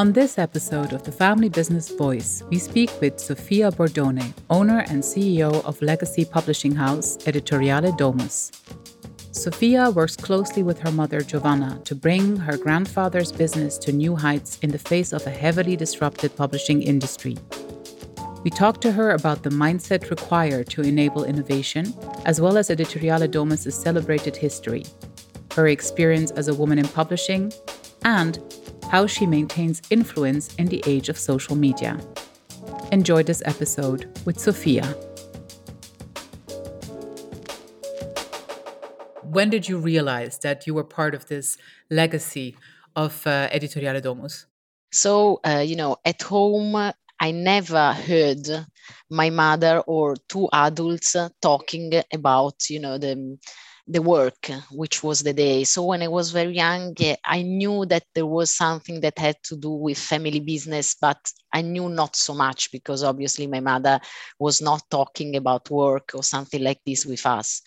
On this episode of the Family Business Voice, we speak with Sofia Bordone, owner and CEO of legacy publishing house Editoriale Domus. Sofia works closely with her mother Giovanna to bring her grandfather's business to new heights in the face of a heavily disrupted publishing industry. We talked to her about the mindset required to enable innovation, as well as Editoriale Domus' celebrated history, her experience as a woman in publishing, and how she maintains influence in the age of social media. Enjoy this episode with Sofia. When did you realize that you were part of this legacy of uh, Editoriale Domus? So, uh, you know, at home, I never heard my mother or two adults talking about, you know, the the work, which was the day. So when I was very young, eh, I knew that there was something that had to do with family business, but I knew not so much because obviously my mother was not talking about work or something like this with us.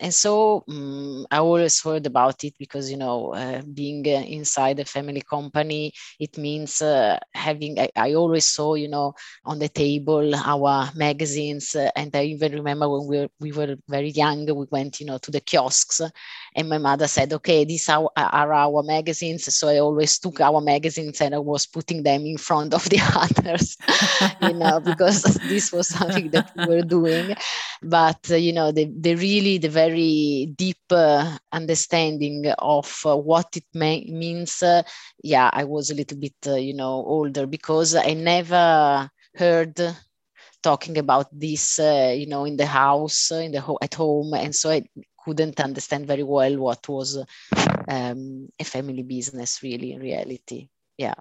And so um, I always heard about it because, you know, uh, being uh, inside a family company, it means uh, having, I, I, always saw, you know, on the table our magazines. Uh, and I even remember when we were, we were very young, we went, you know, to the kiosks and my mother said, okay, these are, are our magazines. So I always took our magazines and I was putting them in front of the others, you know, because this was something that we were doing. But, uh, you know, the, the really, the very deep uh, understanding of uh, what it may, means, uh, yeah, I was a little bit, uh, you know, older because I never heard talking about this uh, you know in the house in the ho- at home. And so I, couldn't understand very well what was um, a family business really in reality. Yeah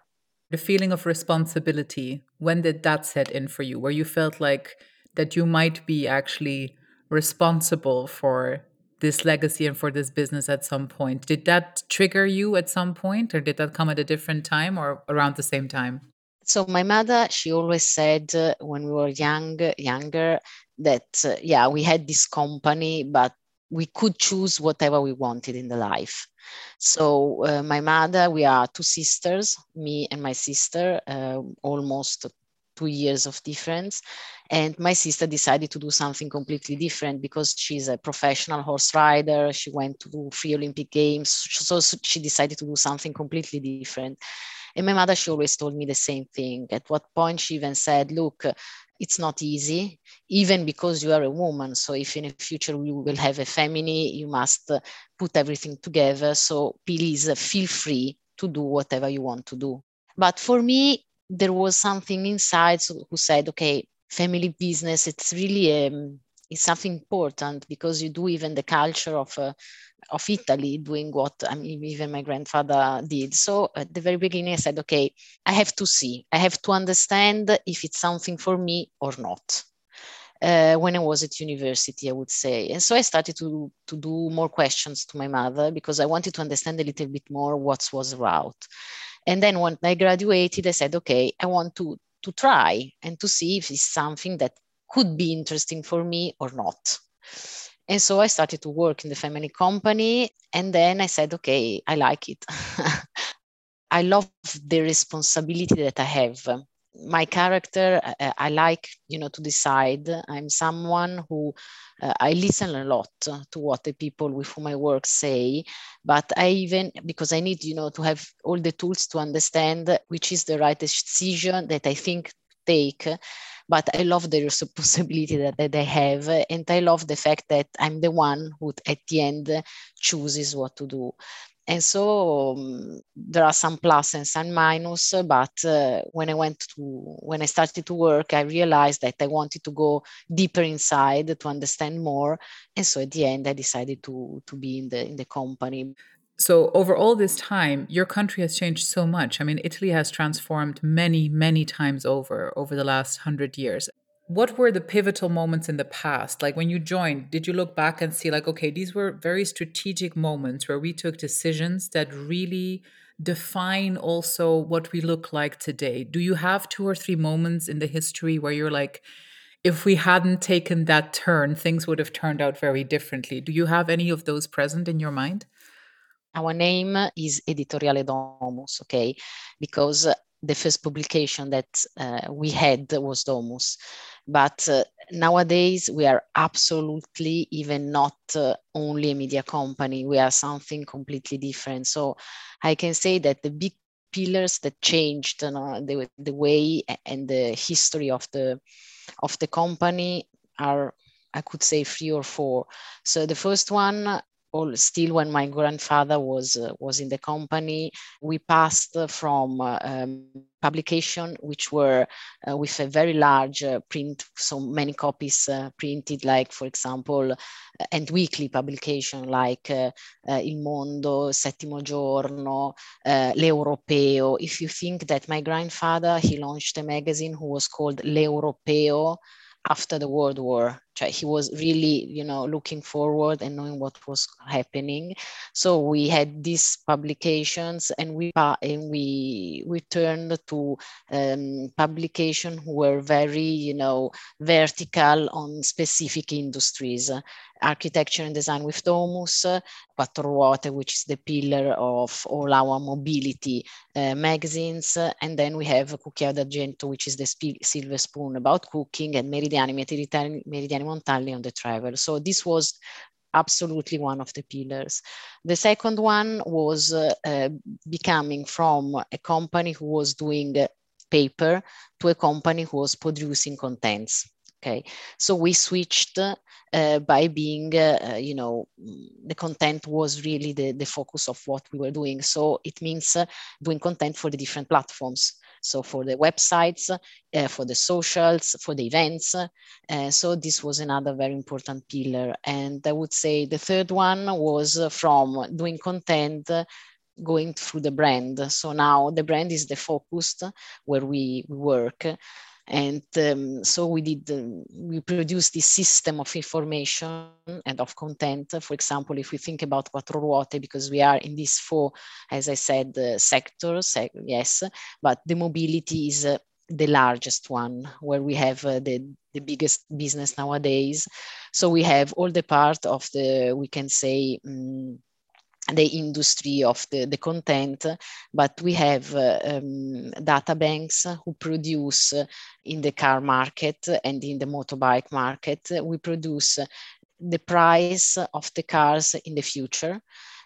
the feeling of responsibility when did that set in for you? Where you felt like that you might be actually responsible for this legacy and for this business at some point. Did that trigger you at some point or did that come at a different time or around the same time? So my mother she always said uh, when we were young younger that uh, yeah we had this company but we could choose whatever we wanted in the life. So uh, my mother, we are two sisters, me and my sister, uh, almost two years of difference. And my sister decided to do something completely different because she's a professional horse rider. She went to do free Olympic Games. So she decided to do something completely different. And my mother, she always told me the same thing. At what point she even said, look, it's not easy, even because you are a woman. So if in the future we will have a family, you must uh, put everything together. So please uh, feel free to do whatever you want to do. But for me, there was something inside who said, okay, family business, it's really um, it's something important because you do even the culture of uh, of Italy doing what I mean, even my grandfather did. So at the very beginning, I said, okay, I have to see, I have to understand if it's something for me or not. Uh, when I was at university, I would say. And so I started to, to do more questions to my mother because I wanted to understand a little bit more what was route. And then when I graduated, I said, okay, I want to, to try and to see if it's something that could be interesting for me or not. And so I started to work in the family company. And then I said, okay, I like it. I love the responsibility that I have. My character, I like, you know, to decide. I'm someone who uh, I listen a lot to what the people with whom I work say, but I even because I need, you know, to have all the tools to understand which is the right decision that I think take but I love the responsibility that, that they have. And I love the fact that I'm the one who at the end chooses what to do. And so um, there are some plus and some minus, but uh, when I went to, when I started to work, I realized that I wanted to go deeper inside to understand more. And so at the end, I decided to, to be in the, in the company. So, over all this time, your country has changed so much. I mean, Italy has transformed many, many times over over the last hundred years. What were the pivotal moments in the past? Like when you joined, did you look back and see, like, okay, these were very strategic moments where we took decisions that really define also what we look like today? Do you have two or three moments in the history where you're like, if we hadn't taken that turn, things would have turned out very differently? Do you have any of those present in your mind? Our name is Editoriale Domus, okay, because the first publication that uh, we had was Domus. But uh, nowadays, we are absolutely even not uh, only a media company, we are something completely different. So I can say that the big pillars that changed you know, the, the way and the history of the of the company are I could say three or four. So the first one all still when my grandfather was uh, was in the company we passed from uh, um, publication which were uh, with a very large uh, print so many copies uh, printed like for example uh, and weekly publication like il mondo settimo giorno l'europeo. If you think that my grandfather he launched a magazine who was called l'europeo after the world war he was really you know looking forward and knowing what was happening so we had these publications and we and we we turned to um, publication who were very you know vertical on specific industries architecture and design with Domus, Quattro Ruote, which is the pillar of all our mobility uh, magazines. And then we have Cucchiaio d'Argento, which is the silver spoon about cooking, and Meridiani, Meridiani Montali on the travel. So this was absolutely one of the pillars. The second one was uh, uh, becoming from a company who was doing paper to a company who was producing contents. Okay, so we switched uh, by being, uh, you know, the content was really the, the focus of what we were doing. So it means uh, doing content for the different platforms. So for the websites, uh, for the socials, for the events. Uh, so this was another very important pillar. And I would say the third one was from doing content going through the brand. So now the brand is the focus where we work. And um, so we did, uh, we produced this system of information and of content. For example, if we think about Quattro Ruote, because we are in these four, as I said, uh, sectors, uh, yes, but the mobility is uh, the largest one where we have uh, the, the biggest business nowadays. So we have all the part of the, we can say, um, the industry of the, the content, but we have uh, um, data banks who produce in the car market and in the motorbike market. We produce the price of the cars in the future.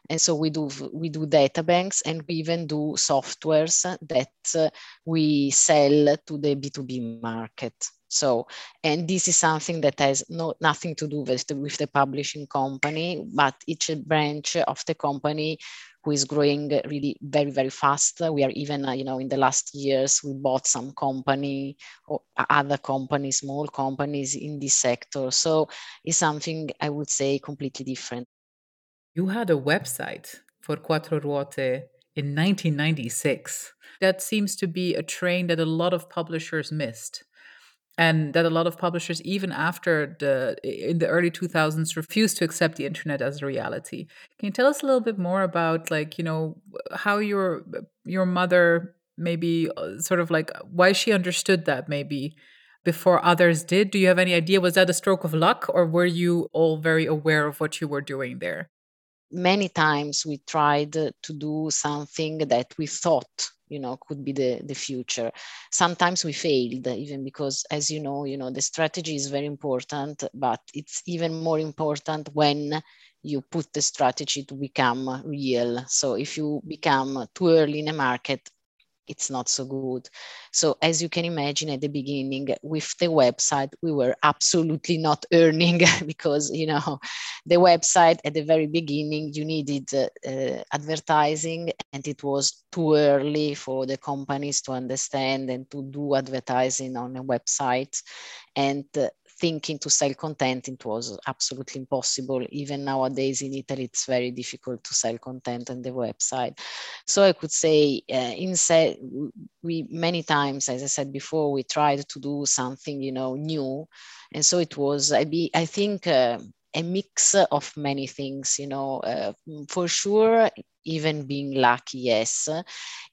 And so we do we do data banks and we even do softwares that we sell to the B2B market. So, and this is something that has no, nothing to do with the, with the publishing company, but each branch of the company who is growing really very, very fast. We are even, uh, you know, in the last years, we bought some company or other companies, small companies in this sector. So it's something I would say completely different. You had a website for Quattro Ruote in 1996. That seems to be a train that a lot of publishers missed and that a lot of publishers even after the in the early 2000s refused to accept the internet as a reality. Can you tell us a little bit more about like you know how your your mother maybe uh, sort of like why she understood that maybe before others did? Do you have any idea? Was that a stroke of luck or were you all very aware of what you were doing there? Many times we tried to do something that we thought you know could be the the future. Sometimes we failed even because as you know you know the strategy is very important but it's even more important when you put the strategy to become real. So if you become too early in a market it's not so good. So as you can imagine at the beginning with the website, we were absolutely not earning because, you know, the website at the very beginning, you needed uh, uh, advertising and it was too early for the companies to understand and to do advertising on a website. And uh, thinking to sell content, it was absolutely impossible. Even nowadays in Italy, it's very difficult to sell content on the website. So I could say, uh, instead, we many times, as I said before, we tried to do something, you know, new, and so it was. I be, I think. Uh, a mix of many things you know uh, for sure even being lucky yes.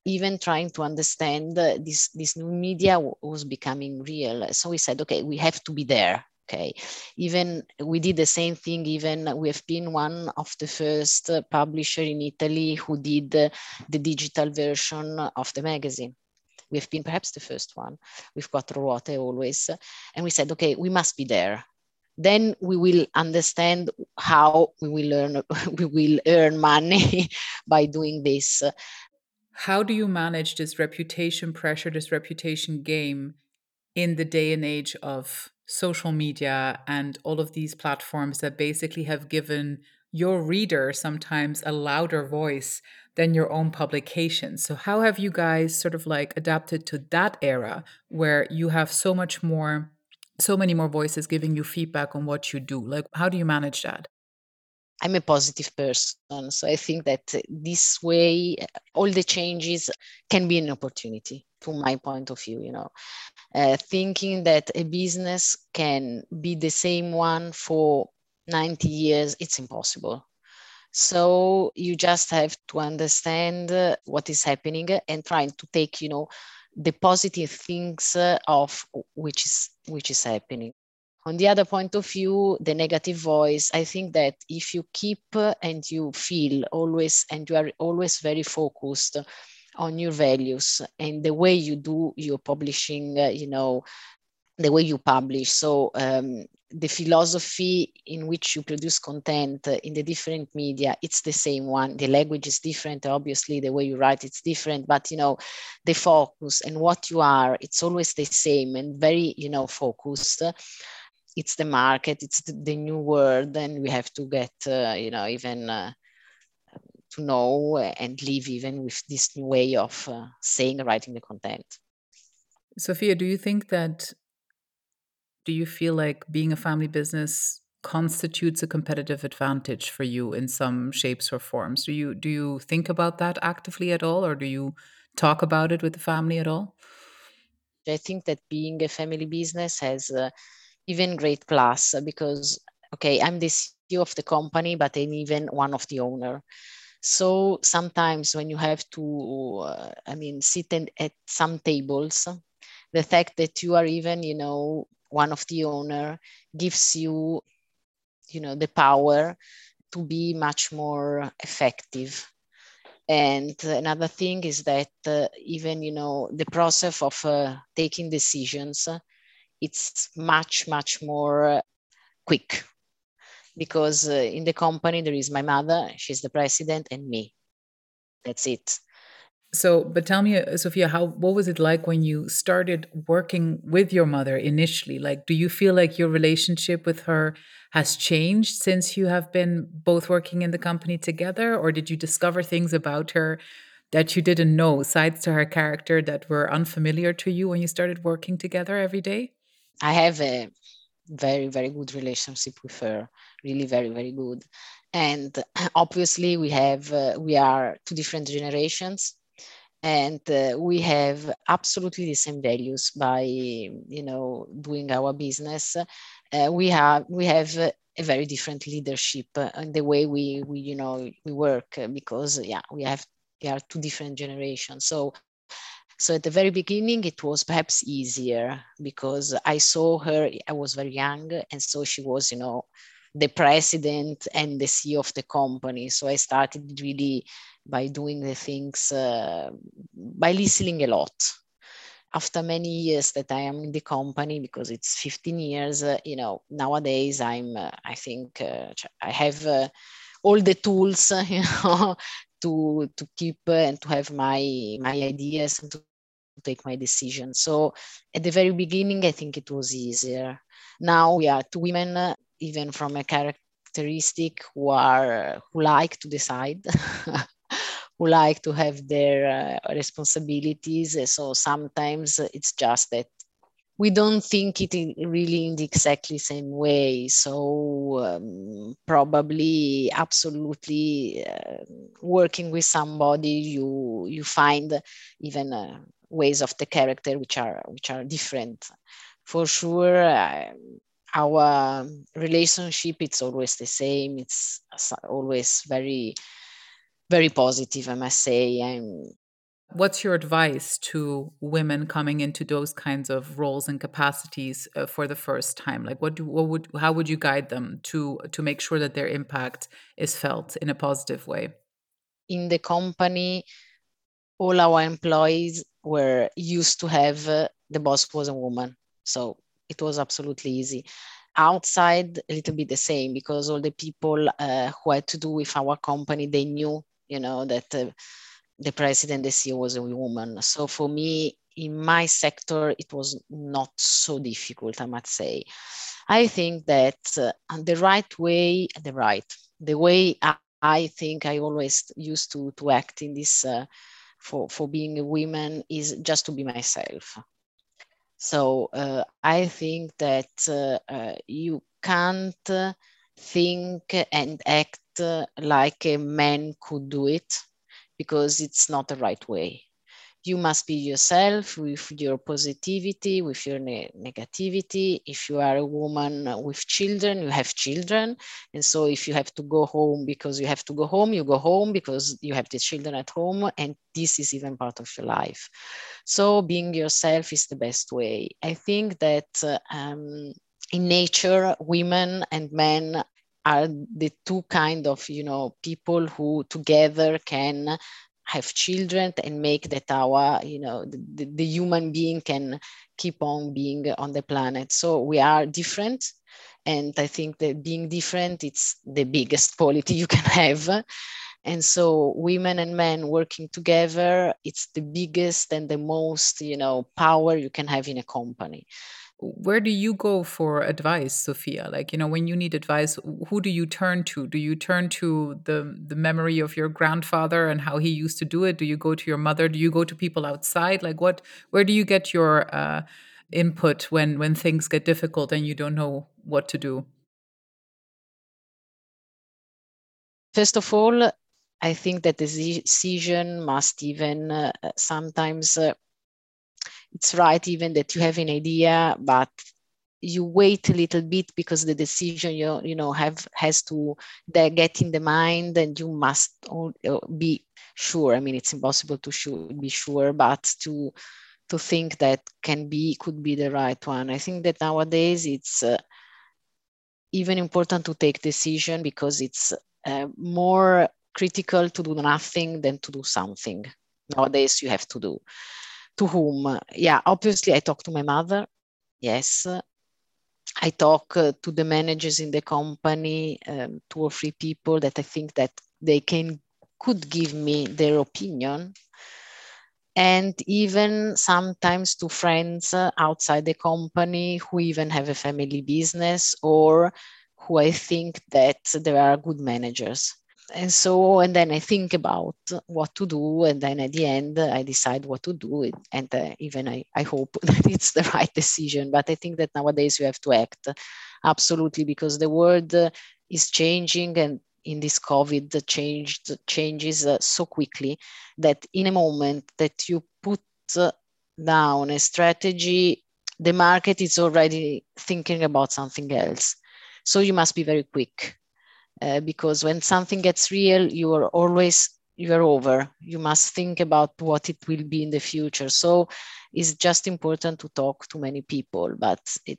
Even trying to understand this this new media was becoming real. So we said okay we have to be there okay? Even we did the same thing even we have been one of the first publisher in italy who did the digital version of the magazine. We have been perhaps the first one. With quattro ruote always. And we said okay we must be there then we will understand how we will learn we will earn money by doing this how do you manage this reputation pressure this reputation game in the day and age of social media and all of these platforms that basically have given your reader sometimes a louder voice than your own publication. So, how have you guys sort of like adapted to that era where you have so much more so many more voices giving you feedback on what you do like how do you manage that? I'm a positive person so i think that uh, this way uh, all the changes can be an opportunity to my point of view you know. Uh, thinking that a business can be the same one for 90 years it's impossible. So you just have to understand uh, what is happening and trying to take you know the positive things uh, of which is which is happening. On the other point of view the negative voice i think that if you keep uh, and you feel always and you are always very focused on your values and the way you do your publishing uh, you know the way you publish. So um, the philosophy in which you produce content in the different media it's the same one. The language is different obviously. The way you write it's different. But you know the focus and what you are it's always the same and very you know focused. It's the market it's the, new world and we have to get uh, you know even uh, to know and live even with this new way of uh, saying writing the content. Sofia do you think that do you feel like being a family business constitutes a competitive advantage for you in some shapes or forms? Do you do you think about that actively at all or do you talk about it with the family at all? I think that being a family business has uh, even great plus because okay i'm the ceo of the company but i'm even one of the owner. So sometimes when you have to uh, i mean sit in, at some tables the fact that you are even you know one of the owner gives you you know the power to be much more effective. And another thing is that uh, even you know the process of uh, taking decisions it's much much more quick. Because uh, in the company there is my mother she's the president and me. That's it so, but tell me, uh, Sofia, how what was it like when you started working with your mother initially? Like, do you feel like your relationship with her has changed since you have been both working in the company together, or did you discover things about her that you didn't know, sides to her character that were unfamiliar to you when you started working together every day? I have a very very good relationship with her, really very very good, and obviously we have uh, we are two different generations and uh, we have absolutely the same values by you know doing our business. Uh, we have we have a very different leadership and the way we we you know we work because yeah we have we are two different generations. So so at the very beginning it was perhaps easier because i saw her i was very young and so she was you know the president and the ceo of the company. So i started really by doing the things, uh, by listening a lot. After many years that I am in the company, because it's 15 years, uh, you know, nowadays I'm, uh, I think uh, I have uh, all the tools, you know, to to keep and to have my my ideas and to take my decisions. So at the very beginning, I think it was easier. Now we are two women, even from a characteristic who are who like to decide who like to have their uh, responsibilities. So sometimes it's just that we don't think it really in the exactly same way. So um, probably, absolutely, uh, working with somebody, you you find even uh, ways of the character which are which are different. For sure, uh, our relationship it's always the same. It's always very very positive, I must say. And What's your advice to women coming into those kinds of roles and capacities uh, for the first time? Like, what do what would how would you guide them to to make sure that their impact is felt in a positive way? In the company, all our employees were used to have uh, the boss was a woman, so it was absolutely easy. Outside, a little bit the same because all the people uh, who had to do with our company, they knew, you know, that uh, the president, the CEO was a woman. So for me, in my sector, it was not so difficult, I must say. I think that uh, the right way, the right, the way I, I, think I always used to, to act in this uh, for, for being a woman is just to be myself. So uh, I think that uh, uh, you can't think and act like a man could do it because it's not the right way. You must be yourself with your positivity, with your ne- negativity. If you are a woman with children, you have children. And so if you have to go home because you have to go home, you go home because you have the children at home. And this is even part of your life. So being yourself is the best way. I think that um, in nature, women and men are the two kind of you know people who together can have children and make that our you know the, the, human being can keep on being on the planet. So we are different and i think that being different it's the biggest quality you can have. And so women and men working together it's the biggest and the most you know power you can have in a company where do you go for advice sofia? Like you know when you need advice who do you turn to? Do you turn to the the memory of your grandfather and how he used to do it? Do you go to your mother? Do you go to people outside? Like what where do you get your uh, input when when things get difficult and you don't know what to do? First of all i think that the decision must even uh, sometimes uh, it's right even that you have an idea, but you wait a little bit because the decision you you know have has to get in the mind and you must uh, be sure. I mean it's impossible to be sure but to to think that can be could be the right one. I think that nowadays it's uh, even important to take decision because it's uh, more critical to do nothing than to do something. Nowadays you have to do to whom? Yeah, obviously, I talk to my mother. Yes. I talk uh, to the managers in the company, um, two or three people that I think that they can could give me their opinion and even sometimes to friends uh, outside the company who even have a family business or who I think that there are good managers and so and then i think about what to do and then at the end i decide what to do and uh, even I, I hope that it's the right decision. But i think that nowadays you have to act absolutely because the world is changing and in this covid changed changes uh, so quickly that in a moment that you put down a strategy the market is already thinking about something else. So you must be very quick uh, because when something gets real, you are always you are over. You must think about what it will be in the future. So it's just important to talk to many people, but it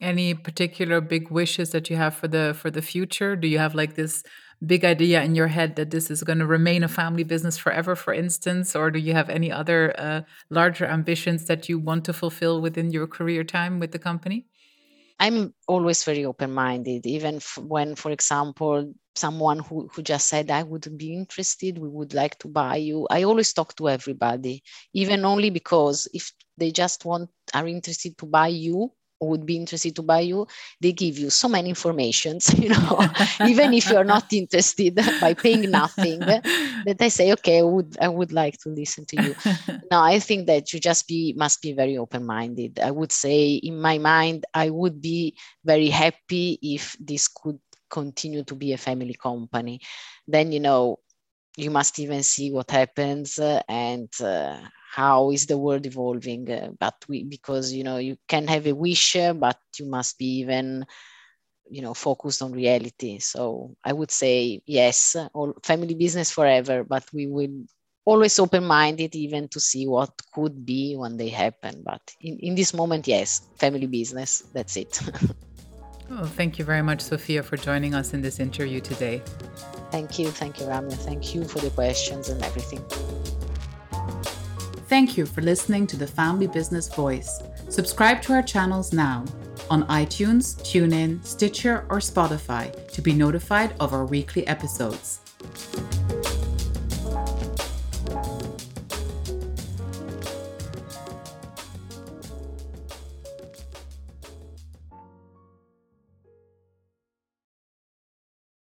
any particular big wishes that you have for the for the future do you have like this big idea in your head that this is going to remain a family business forever for instance or do you have any other uh, larger ambitions that you want to fulfill within your career time with the company I'm always very open minded, even f- when, for example, someone who, who just said, I would be interested, we would like to buy you. I always talk to everybody, even only because if they just want, are interested to buy you, would be interested to buy you they give you so many informations you know even if you're not interested by paying nothing that i say okay i would i would like to listen to you. Now i think that you just be must be very open minded i would say in my mind i would be very happy if this could continue to be a family company. Then you know you must even see what happens uh, and uh, how is the world evolving uh, but we because you know you can have a wish uh, but you must be even you know focused on reality. So i would say yes all family business forever but we will always open minded even to see what could be when they happen. But in, in this moment yes family business that's it. Oh, thank you very much sofia for joining us in this interview today. Thank you thank you ramya. Thank you for the questions and everything Thank you for listening to the Family Business Voice. Subscribe to our channels now on iTunes, TuneIn, Stitcher, or Spotify to be notified of our weekly episodes.